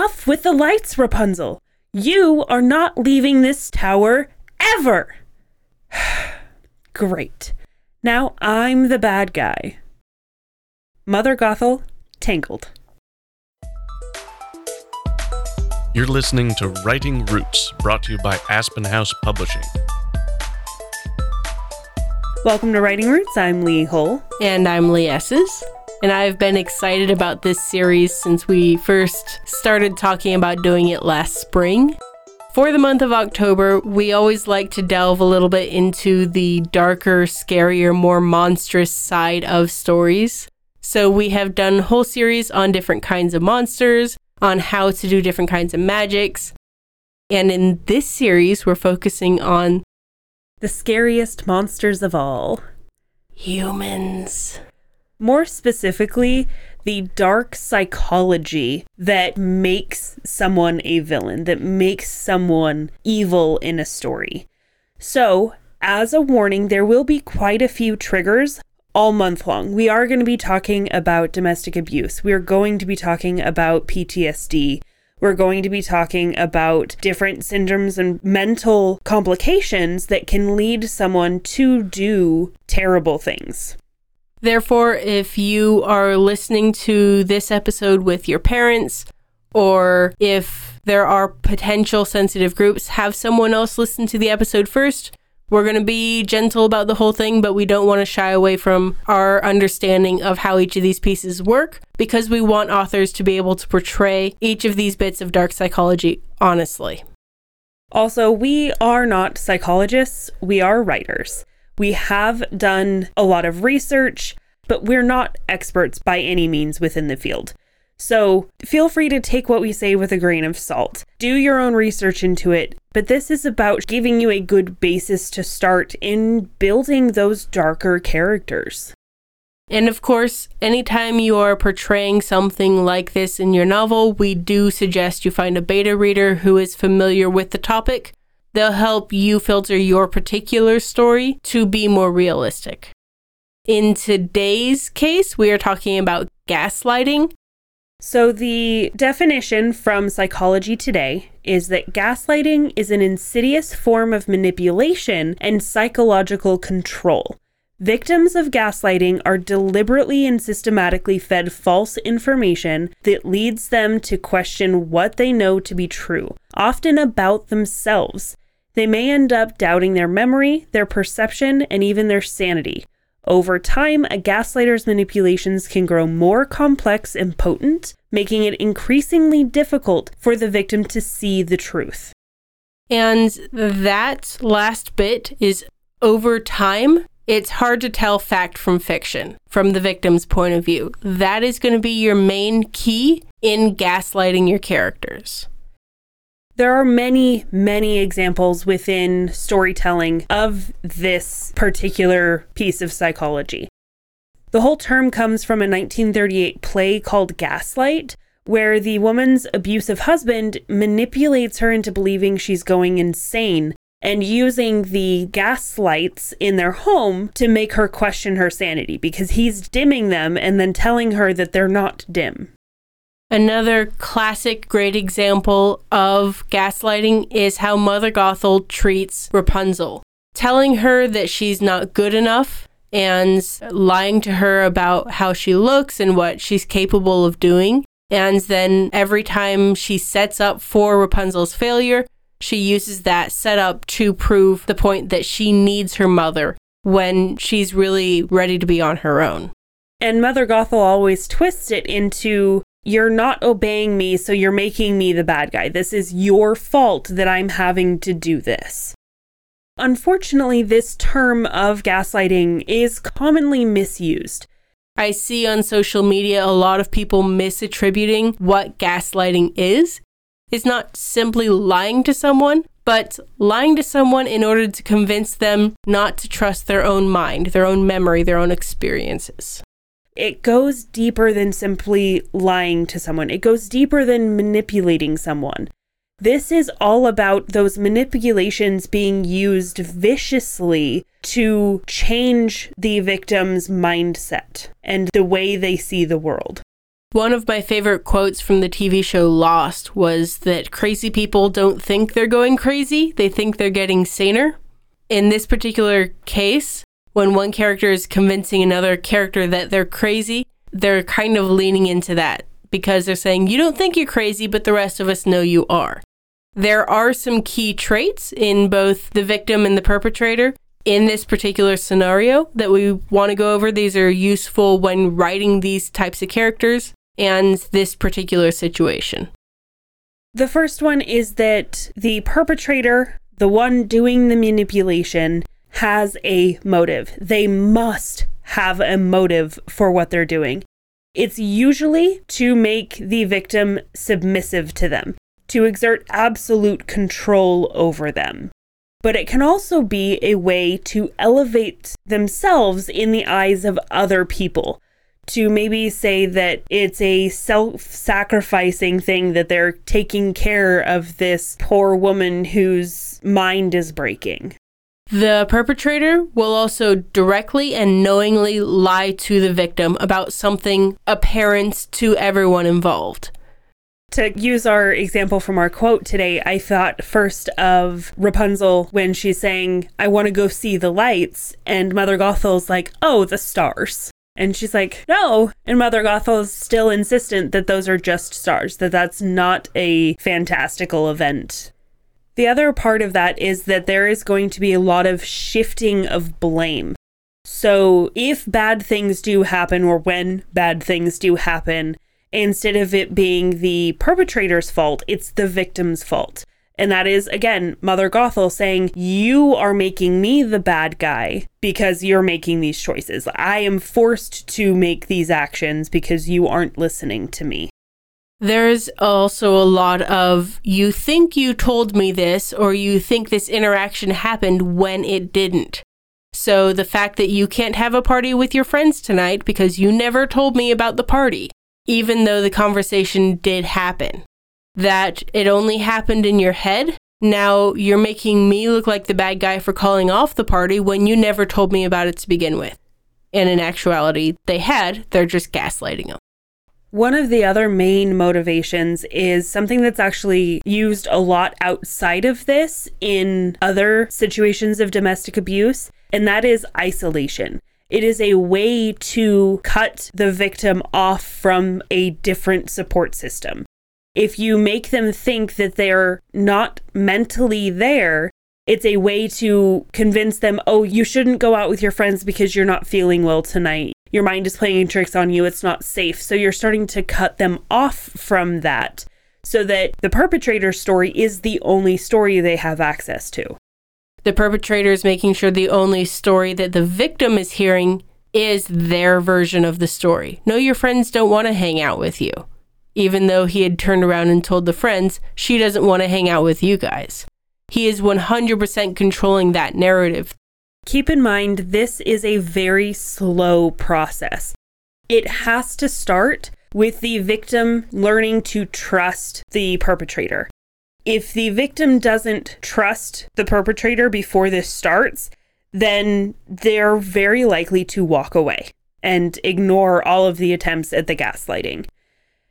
Enough with the lights, Rapunzel. You are not leaving this tower ever. Great. Now I'm the bad guy. Mother Gothel, Tangled. You're listening to Writing Roots, brought to you by Aspen House Publishing. Welcome to Writing Roots. I'm Lee Hull. And I'm Lee Esses. And I've been excited about this series since we first started talking about doing it last spring. For the month of October, we always like to delve a little bit into the darker, scarier, more monstrous side of stories. So we have done whole series on different kinds of monsters, on how to do different kinds of magics. And in this series, we're focusing on The scariest monsters of all. humans. More specifically, the dark psychology that makes someone a villain, that makes someone evil in a story. So, as a warning, there will be quite a few triggers all month long. We are going to be talking about domestic abuse. We are going to be talking about PTSD. We're going to be talking about different syndromes and mental complications that can lead someone to do terrible things. Therefore, if you are listening to this episode with your parents, or if there are potential sensitive groups, have someone else listen to the episode first. We're going to be gentle about the whole thing, but we don't want to shy away from our understanding of how each of these pieces work because we want authors to be able to portray each of these bits of dark psychology honestly. Also, we are not psychologists, we are writers. We have done a lot of research, but we're not experts by any means within the field. So feel free to take what we say with a grain of salt. Do your own research into it, but this is about giving you a good basis to start in building those darker characters. And of course, anytime you are portraying something like this in your novel, we do suggest you find a beta reader who is familiar with the topic. They'll help you filter your particular story to be more realistic. In today's case, we are talking about gaslighting. So, the definition from Psychology Today is that gaslighting is an insidious form of manipulation and psychological control. Victims of gaslighting are deliberately and systematically fed false information that leads them to question what they know to be true, often about themselves. They may end up doubting their memory, their perception, and even their sanity. Over time, a gaslighter's manipulations can grow more complex and potent, making it increasingly difficult for the victim to see the truth. And that last bit is over time, it's hard to tell fact from fiction from the victim's point of view. That is going to be your main key in gaslighting your characters. There are many, many examples within storytelling of this particular piece of psychology. The whole term comes from a 1938 play called Gaslight, where the woman's abusive husband manipulates her into believing she's going insane and using the gaslights in their home to make her question her sanity because he's dimming them and then telling her that they're not dim. Another classic great example of gaslighting is how Mother Gothel treats Rapunzel, telling her that she's not good enough and lying to her about how she looks and what she's capable of doing. And then every time she sets up for Rapunzel's failure, she uses that setup to prove the point that she needs her mother when she's really ready to be on her own. And Mother Gothel always twists it into you're not obeying me, so you're making me the bad guy. This is your fault that I'm having to do this. Unfortunately, this term of gaslighting is commonly misused. I see on social media a lot of people misattributing what gaslighting is. It's not simply lying to someone, but lying to someone in order to convince them not to trust their own mind, their own memory, their own experiences. It goes deeper than simply lying to someone, it goes deeper than manipulating someone. This is all about those manipulations being used viciously to change the victim's mindset and the way they see the world. One of my favorite quotes from the TV show Lost was that crazy people don't think they're going crazy, they think they're getting saner. In this particular case, when one character is convincing another character that they're crazy, they're kind of leaning into that because they're saying, You don't think you're crazy, but the rest of us know you are. There are some key traits in both the victim and the perpetrator in this particular scenario that we want to go over. These are useful when writing these types of characters and this particular situation. The first one is that the perpetrator, the one doing the manipulation, has a motive. They must have a motive for what they're doing. It's usually to make the victim submissive to them, to exert absolute control over them. But it can also be a way to elevate themselves in the eyes of other people. To maybe say that it's a self sacrificing thing that they're taking care of this poor woman whose mind is breaking. The perpetrator will also directly and knowingly lie to the victim about something apparent to everyone involved. To use our example from our quote today, I thought first of Rapunzel when she's saying, I want to go see the lights. And Mother Gothel's like, oh, the stars. And she's like, no. And Mother Gothel's still insistent that those are just stars, that that's not a fantastical event. The other part of that is that there is going to be a lot of shifting of blame. So, if bad things do happen, or when bad things do happen, instead of it being the perpetrator's fault, it's the victim's fault. And that is, again, Mother Gothel saying, You are making me the bad guy because you're making these choices. I am forced to make these actions because you aren't listening to me. There's also a lot of you think you told me this, or you think this interaction happened when it didn't. So the fact that you can't have a party with your friends tonight because you never told me about the party, even though the conversation did happen. That it only happened in your head. Now you're making me look like the bad guy for calling off the party when you never told me about it to begin with. And in actuality, they had, they're just gaslighting them. One of the other main motivations is something that's actually used a lot outside of this in other situations of domestic abuse, and that is isolation. It is a way to cut the victim off from a different support system. If you make them think that they're not mentally there, it's a way to convince them, oh, you shouldn't go out with your friends because you're not feeling well tonight your mind is playing tricks on you, it's not safe. So you're starting to cut them off from that so that the perpetrator's story is the only story they have access to. The perpetrator is making sure the only story that the victim is hearing is their version of the story. No, your friends don't want to hang out with you. Even though he had turned around and told the friends, she doesn't want to hang out with you guys. He is 100% controlling that narrative Keep in mind, this is a very slow process. It has to start with the victim learning to trust the perpetrator. If the victim doesn't trust the perpetrator before this starts, then they're very likely to walk away and ignore all of the attempts at the gaslighting.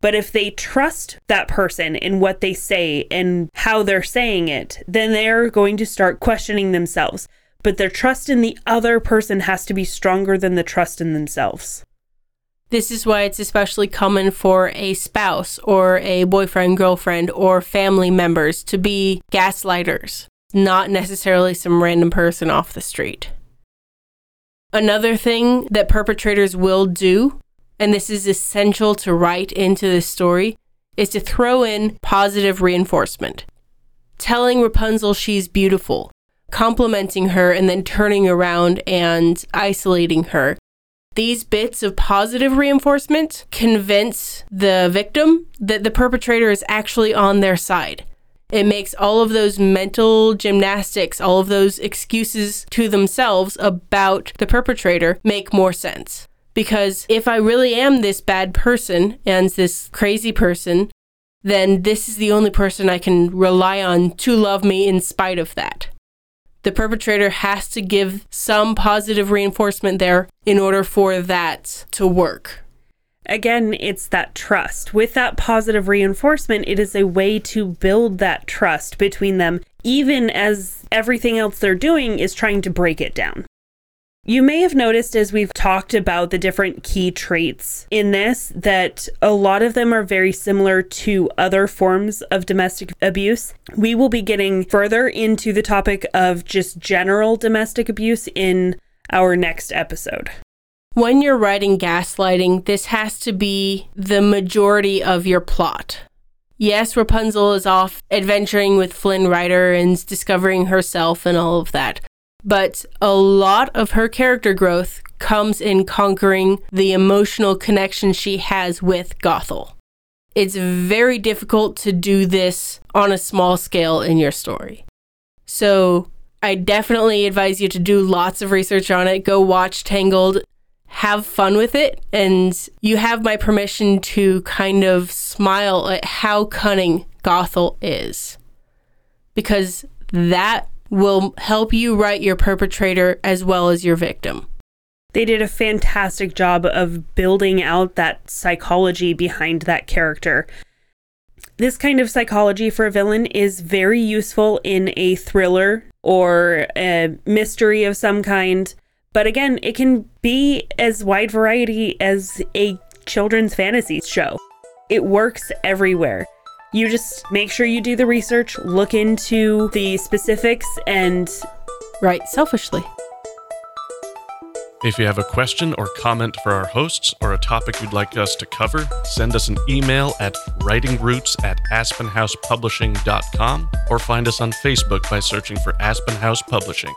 But if they trust that person in what they say and how they're saying it, then they're going to start questioning themselves but their trust in the other person has to be stronger than the trust in themselves. This is why it's especially common for a spouse or a boyfriend, girlfriend, or family members to be gaslighters, not necessarily some random person off the street. Another thing that perpetrators will do, and this is essential to write into this story, is to throw in positive reinforcement. Telling Rapunzel she's beautiful, complimenting her and then turning around and isolating her. These bits of positive reinforcement convince the victim that the perpetrator is actually on their side. It makes all of those mental gymnastics, all of those excuses to themselves about the perpetrator make more sense. Because if I really am this bad person and this crazy person, then this is the only person I can rely on to love me in spite of that the perpetrator has to give some positive reinforcement there in order for that to work. again, it's that trust. With that positive reinforcement, it is a way to build that trust between them, even as everything else they're doing is trying to break it down. You may have noticed as we've talked about the different key traits in this that a lot of them are very similar to other forms of domestic abuse. We will be getting further into the topic of just general domestic abuse in our next episode. When you're writing gaslighting, this has to be the majority of your plot. Yes, Rapunzel is off adventuring with Flynn Rider and discovering herself and all of that. But a lot of her character growth comes in conquering the emotional connection she has with Gothel. It's very difficult to do this on a small scale in your story. So, I definitely advise you to do lots of research on it. Go watch Tangled have fun with it. And you have my permission to kind of smile at how cunning Gothel is. Because that will help you write your perpetrator as well as your victim. They did a fantastic job of building out that psychology behind that character. This kind of psychology for a villain is very useful in a thriller or a mystery of some kind. But again, it can be as wide variety as a children's fantasy show. It works everywhere. You just make sure you do the research, look into the specifics, and write selfishly. If you have a question or comment for our hosts or a topic you'd like us to cover, send us an email at writingroots at aspenhousepublishing.com or find us on Facebook by searching for Aspen House Publishing.